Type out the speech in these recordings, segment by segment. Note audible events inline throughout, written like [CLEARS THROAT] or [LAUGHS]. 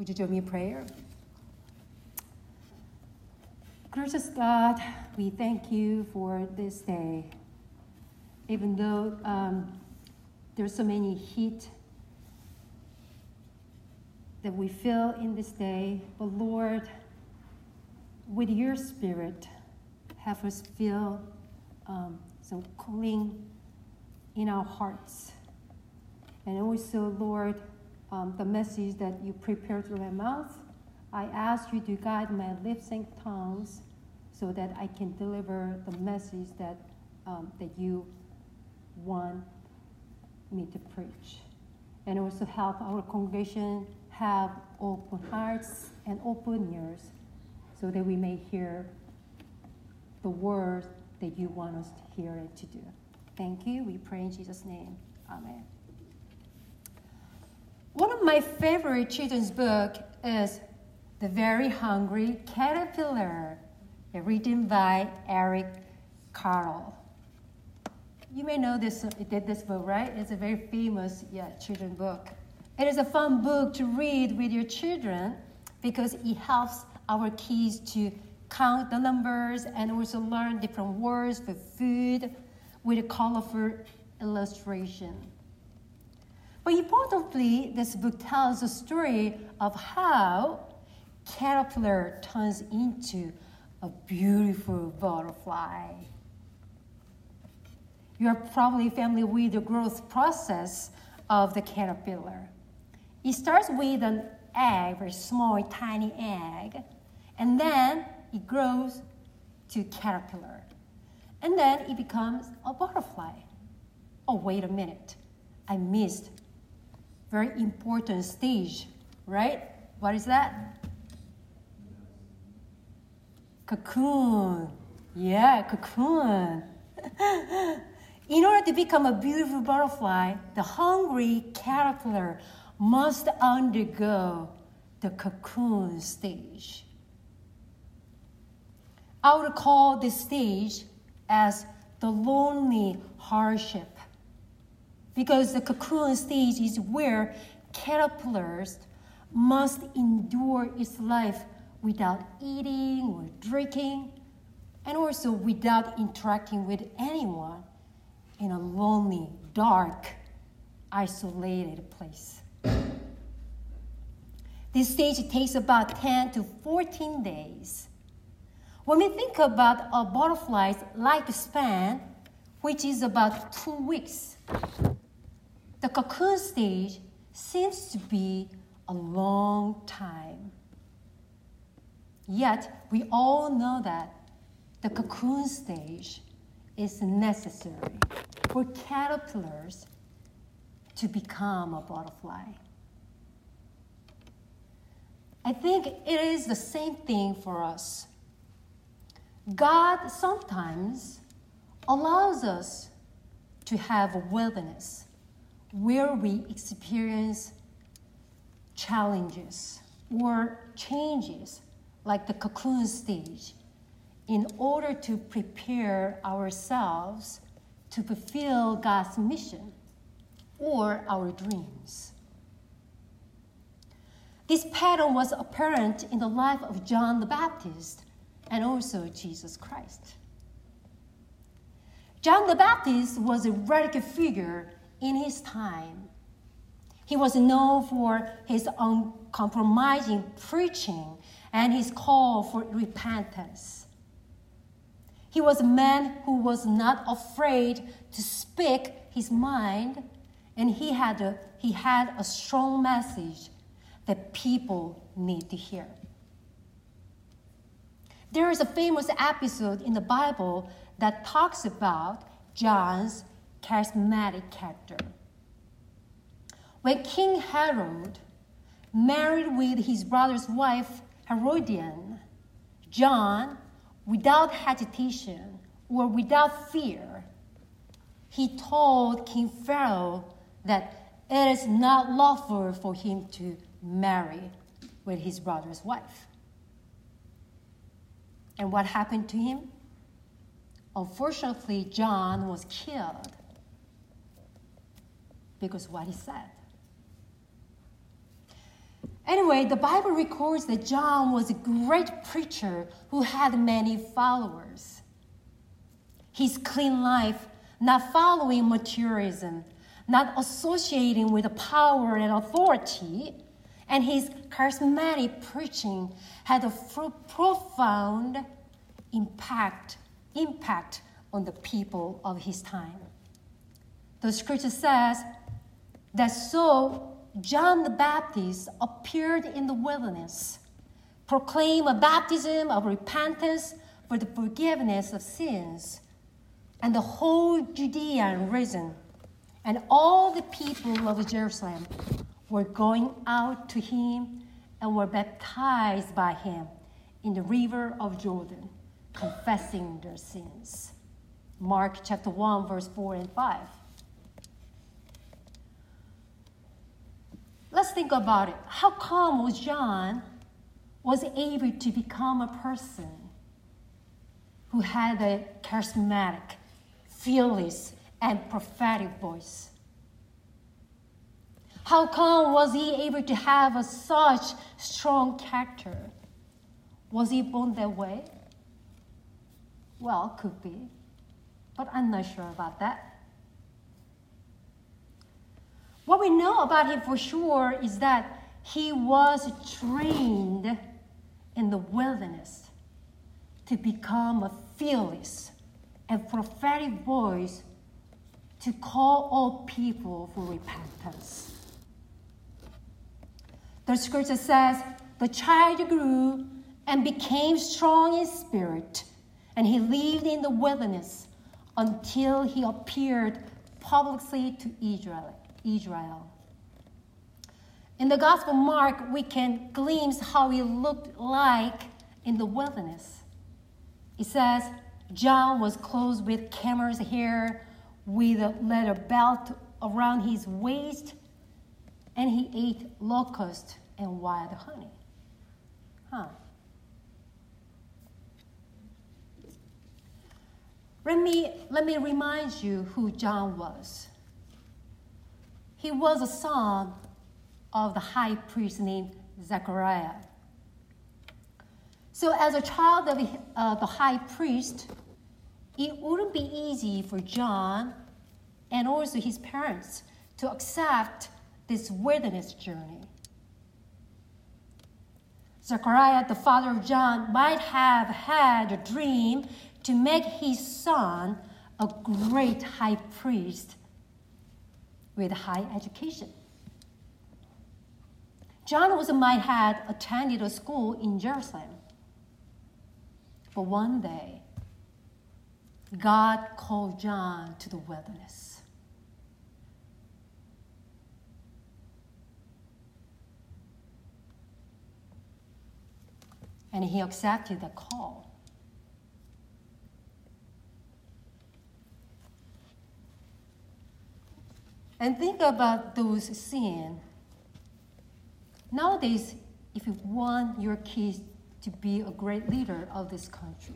Would you join me in prayer? Gracious God, we thank you for this day. Even though um, there's so many heat that we feel in this day, but Lord, with your spirit, have us feel um, some cooling in our hearts. And also, Lord, um, the message that you prepare through my mouth, I ask you to guide my lips and tongues so that I can deliver the message that, um, that you want me to preach. And also help our congregation have open hearts and open ears so that we may hear the words that you want us to hear and to do. Thank you. We pray in Jesus' name. Amen. One of my favorite children's book is The Very Hungry Caterpillar, written by Eric Carle. You may know this, did this book, right? It's a very famous yeah, children's book. It is a fun book to read with your children because it helps our kids to count the numbers and also learn different words for food with a colorful illustration. But importantly, this book tells the story of how caterpillar turns into a beautiful butterfly. You're probably familiar with the growth process of the caterpillar. It starts with an egg, very small, tiny egg, and then it grows to caterpillar. And then it becomes a butterfly. Oh, wait a minute. I missed very important stage, right? What is that? Cocoon. Yeah, cocoon. [LAUGHS] In order to become a beautiful butterfly, the hungry caterpillar must undergo the cocoon stage. I would call this stage as the lonely hardship because the cocoon stage is where caterpillars must endure its life without eating or drinking and also without interacting with anyone in a lonely, dark, isolated place. This stage takes about 10 to 14 days. When we think about a butterfly's lifespan, which is about two weeks, the cocoon stage seems to be a long time. Yet, we all know that the cocoon stage is necessary for caterpillars to become a butterfly. I think it is the same thing for us. God sometimes allows us to have a wilderness where we experience challenges or changes like the cocoon stage in order to prepare ourselves to fulfill God's mission or our dreams. This pattern was apparent in the life of John the Baptist and also Jesus Christ. John the Baptist was a radical figure in his time. He was known for his uncompromising preaching and his call for repentance. He was a man who was not afraid to speak his mind, and he had a, he had a strong message that people need to hear. There is a famous episode in the Bible that talks about John's charismatic character. When King Herod married with his brother's wife Herodian, John, without hesitation or without fear, he told King Pharaoh that it is not lawful for him to marry with his brother's wife. And what happened to him? Unfortunately, John was killed because what he said. Anyway, the Bible records that John was a great preacher who had many followers. His clean life, not following materialism, not associating with power and authority, and his charismatic preaching had a profound impact, impact on the people of his time. The scripture says that so John the Baptist appeared in the wilderness, proclaimed a baptism of repentance for the forgiveness of sins, and the whole Judea region and all the people of Jerusalem were going out to him and were baptized by him in the river of Jordan, confessing their sins. Mark chapter 1, verse 4 and 5. Let's think about it. How come was John was able to become a person who had a charismatic, fearless, and prophetic voice? How come was he able to have a such strong character? Was he born that way? Well, could be, but I'm not sure about that. What we know about him for sure is that he was trained in the wilderness to become a fearless and prophetic voice to call all people for repentance. The scripture says, The child grew and became strong in spirit, and he lived in the wilderness until he appeared publicly to Israel. Israel. In the Gospel Mark, we can glimpse how he looked like in the wilderness. It says, John was clothed with camel's hair, with a leather belt around his waist, and he ate locust and wild honey. Huh. Let me, let me remind you who John was. He was a son of the high priest named Zechariah. So, as a child of uh, the high priest, it wouldn't be easy for John and also his parents to accept this wilderness journey. Zechariah, the father of John, might have had a dream to make his son a great high priest with high education. John also might have attended a school in Jerusalem. But one day, God called John to the wilderness. and he accepted the call. And think about those scenes. Nowadays, if you want your kids to be a great leader of this country,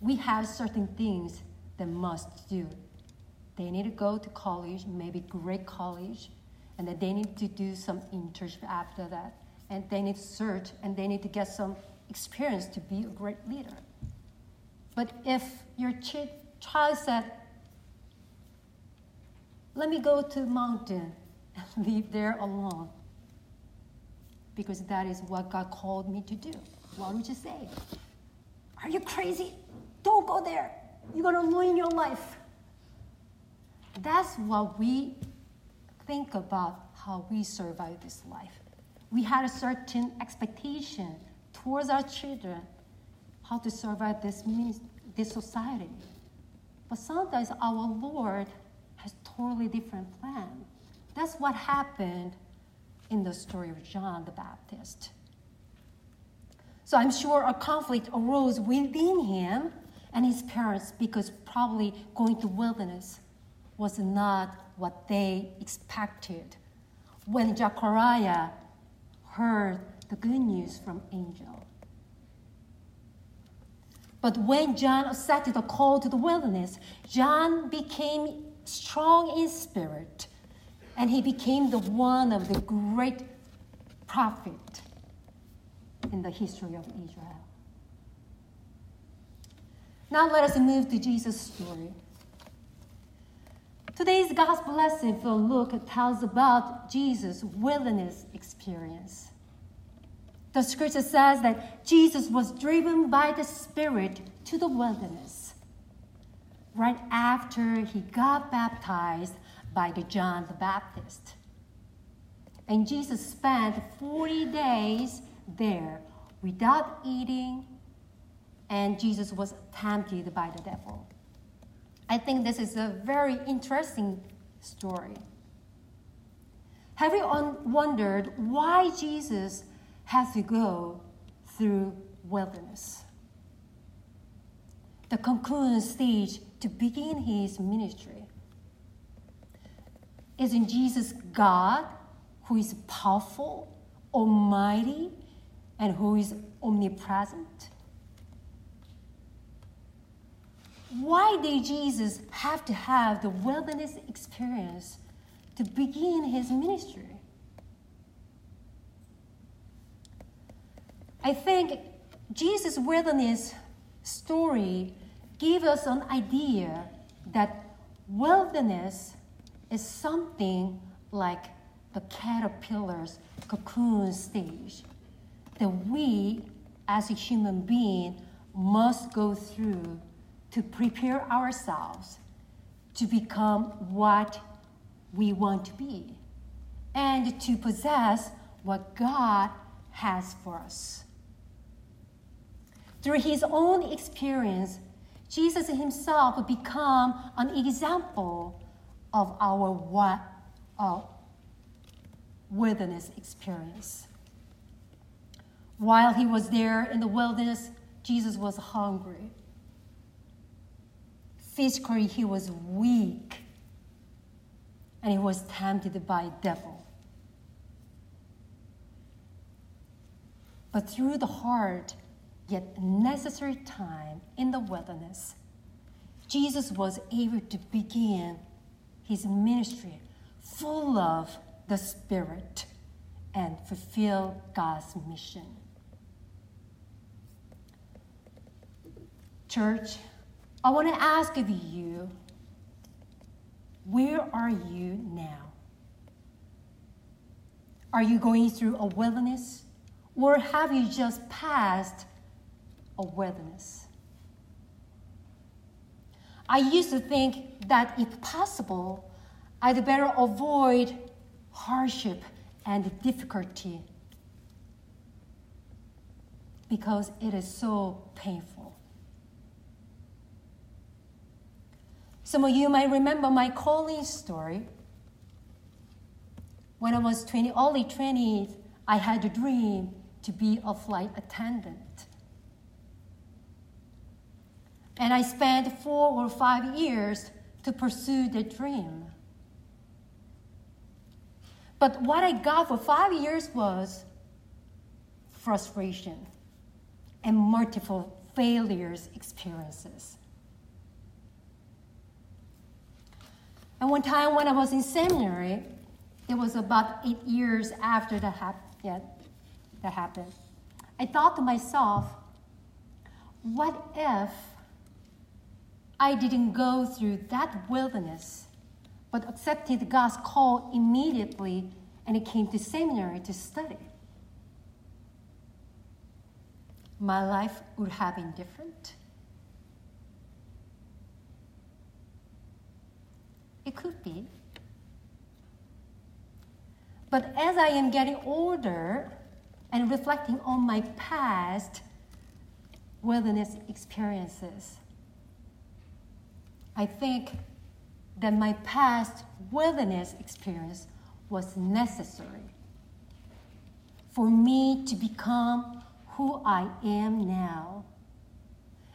we have certain things they must do. They need to go to college, maybe great college, and then they need to do some internship after that. And they need to search and they need to get some experience to be a great leader. But if your ch- child said, let me go to the mountain and [LAUGHS] live there alone, because that is what God called me to do, what would you say? Are you crazy? Don't go there. You're going to ruin your life. That's what we think about how we survive this life. We had a certain expectation towards our children how to survive this, this society. But sometimes our Lord totally different plan. That's what happened in the story of John the Baptist. So I'm sure a conflict arose within him and his parents because probably going to wilderness was not what they expected. When Zechariah heard the good news from angel. But when John accepted the call to the wilderness, John became strong in spirit, and he became the one of the great prophet in the history of Israel. Now let us move to Jesus' story. Today's gospel lesson for Luke tells about Jesus' wilderness experience. The scripture says that Jesus was driven by the Spirit to the wilderness right after he got baptized by the John the Baptist. And Jesus spent 40 days there without eating, and Jesus was tempted by the devil. I think this is a very interesting story. Have you wondered why Jesus had to go through wilderness? The cocoon stage to begin his ministry. Isn't Jesus God who is powerful, almighty, and who is omnipresent? Why did Jesus have to have the wilderness experience to begin his ministry? I think Jesus' wilderness story gives us an idea that wilderness is something like the caterpillar's cocoon stage that we as a human being must go through to prepare ourselves to become what we want to be and to possess what God has for us. Through his own experience, Jesus himself would become an example of our what, uh, wilderness experience. While he was there in the wilderness, Jesus was hungry. Physically, he was weak, and he was tempted by the devil. But through the hard yet necessary time in the wilderness, Jesus was able to begin his ministry full of the Spirit and fulfill God's mission. Church, I want to ask of you, where are you now? Are you going through a wilderness? Or have you just passed a wilderness? I used to think that if possible, I'd better avoid hardship and difficulty because it is so painful. Some of you might remember my calling story. When I was 20, early 20s, I had a dream to be a flight attendant. And I spent four or five years to pursue the dream. But what I got for five years was frustration and multiple failures experiences. And one time when I was in seminary, it was about eight years after that, hap- yeah, that happened. I thought to myself, what if I didn't go through that wilderness, but accepted God's call immediately and came to seminary to study? My life would have been different. It could be. But as I am getting older and reflecting on my past wilderness experiences, I think that my past wilderness experience was necessary for me to become who I am now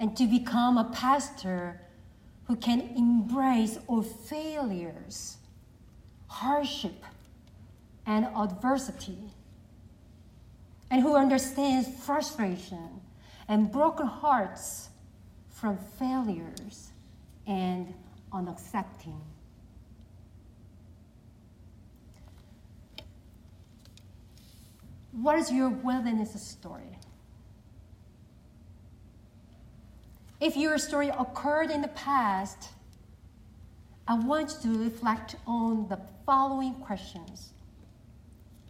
and to become a pastor who can embrace all failures, hardship, and adversity, and who understands frustration and broken hearts from failures and unaccepting. what is your wilderness story? If your story occurred in the past, I want you to reflect on the following questions.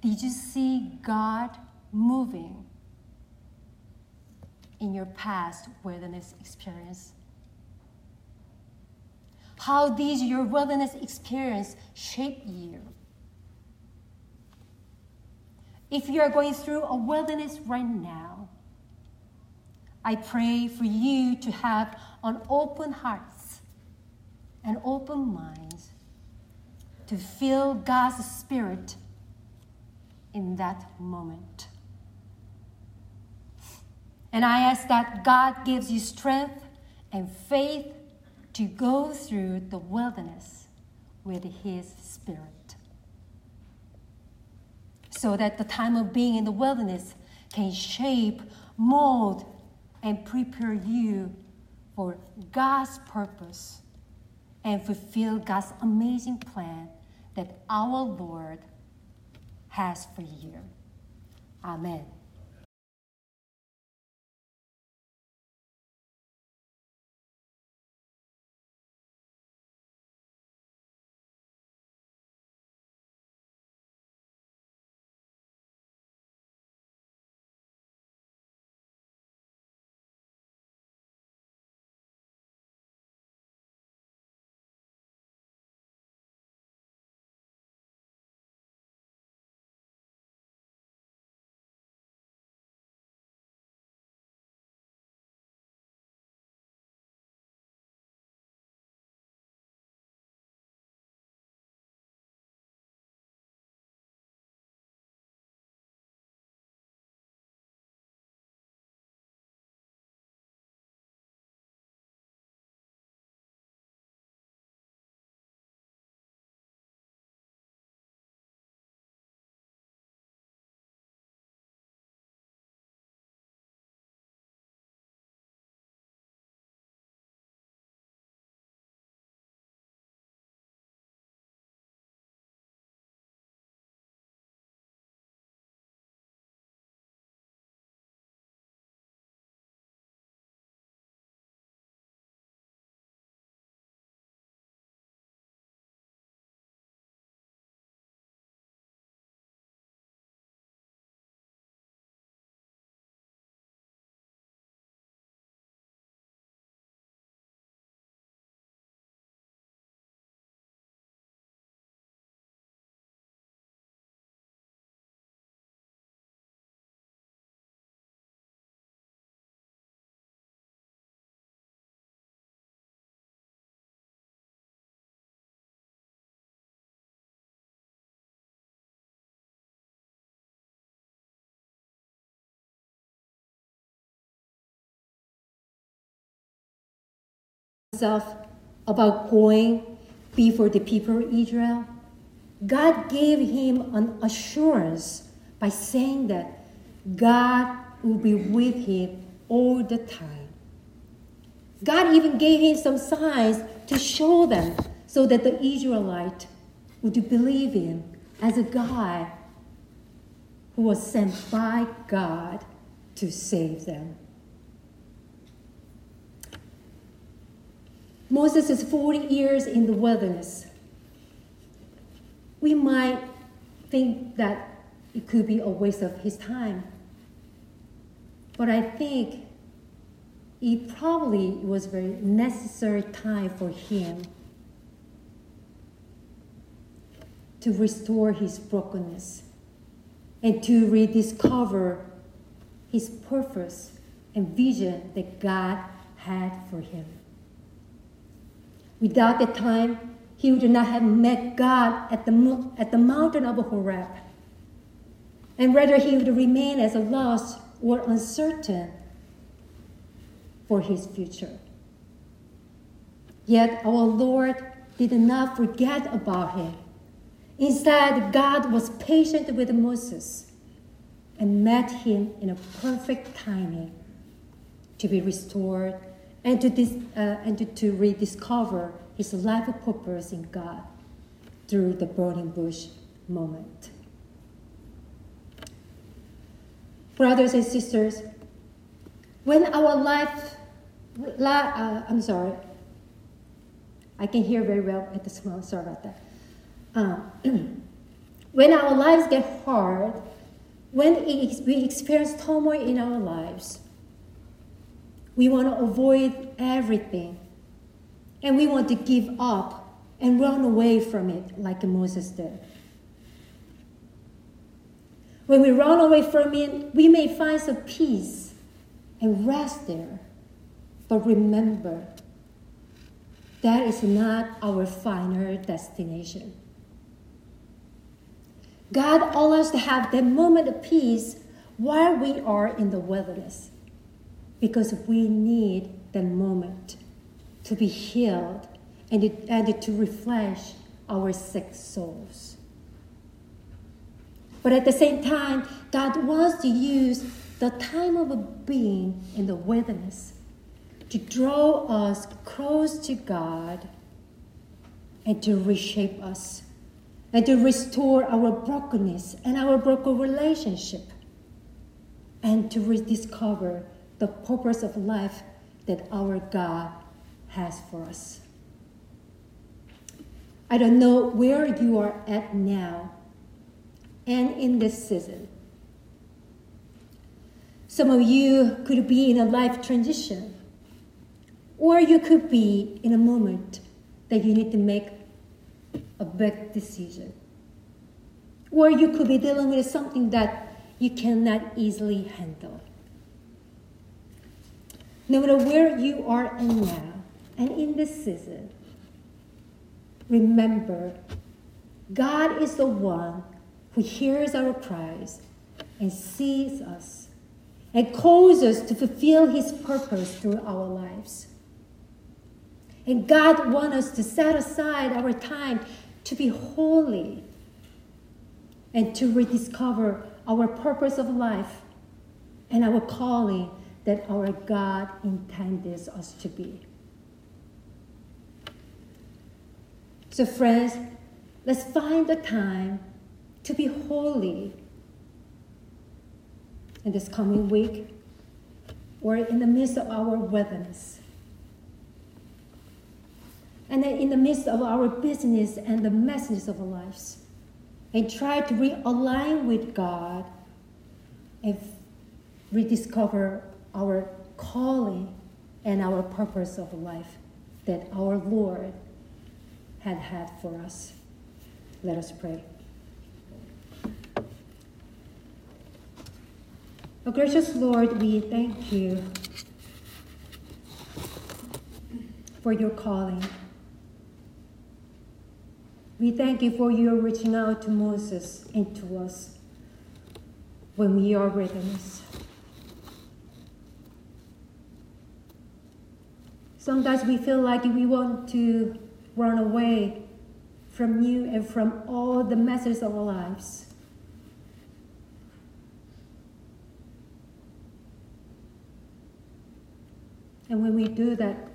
Did you see God moving in your past wilderness experience? How did your wilderness experience shape you? If you are going through a wilderness right now, I pray for you to have an open hearts and open minds to feel God's Spirit in that moment. And I ask that God gives you strength and faith to go through the wilderness with His Spirit so that the time of being in the wilderness can shape, mold, and prepare you for God's purpose and fulfill God's amazing plan that our Lord has for you. Amen. Himself about going before the people of Israel, God gave him an assurance by saying that God will be with him all the time. God even gave him some signs to show them so that the Israelite would believe him as a guy who was sent by God to save them. Moses is 40 years in the wilderness. We might think that it could be a waste of his time. But I think it probably was a very necessary time for him to restore his brokenness and to rediscover his purpose and vision that God had for him. Without that time, he would not have met God at the, at the mountain of Horeb. And rather, he would remain as a lost or uncertain for his future. Yet, our Lord did not forget about him. Instead, God was patient with Moses and met him in a perfect timing to be restored and to, dis, uh, and to, rediscover his life purpose in God through the burning bush moment. Brothers and sisters, when our life, uh, I'm sorry, I can hear very well at this moment, sorry about that. Uh, [CLEARS THROAT] when our lives get hard, when we experience turmoil in our lives, we want to avoid everything. And we want to give up and run away from it like Moses did. When we run away from it, we may find some peace and rest there. But remember, that is not our final destination. God allows us to have that moment of peace while we are in the wilderness because we need that moment to be healed and, it, and to refresh our sick souls. But at the same time, God wants to use the time of being in the wilderness to draw us close to God and to reshape us and to restore our brokenness and our broken relationship and to rediscover the purpose of life that our God has for us. I don't know where you are at now and in this season. Some of you could be in a life transition, or you could be in a moment that you need to make a big decision. Or you could be dealing with something that you cannot easily handle. No matter where you are in now and in this season, remember God is the one who hears our cries and sees us and calls us to fulfill his purpose through our lives. And God wants us to set aside our time to be holy and to rediscover our purpose of life and our calling that our God intended us to be. So, friends, let's find the time to be holy in this coming week or in the midst of our wilderness and then in the midst of our business and the messiness of our lives, and try to realign with God and rediscover our calling and our purpose of life that our Lord had had for us. Let us pray. Oh, gracious Lord, we thank you for your calling. We thank you for your reaching out to Moses and to us when we are wilderness. Sometimes we feel like we want to run away from you and from all the messes of our lives. And when we do that,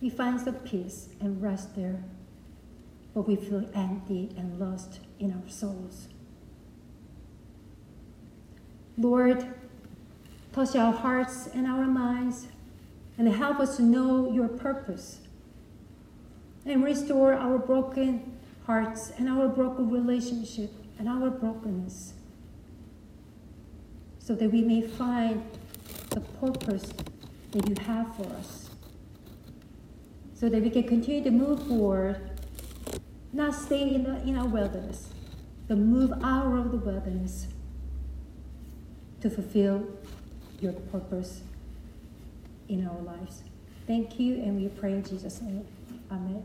we find some peace and rest there but we feel empty and lost in our souls. Lord, touch our hearts and our minds and help us to know your purpose. And restore our broken hearts and our broken relationship and our brokenness so that we may find the purpose that you have for us. So that we can continue to move forward not stay in, the, in our wilderness, but move out of the wilderness to fulfill your purpose in our lives. Thank you, and we pray in Jesus' name. Amen.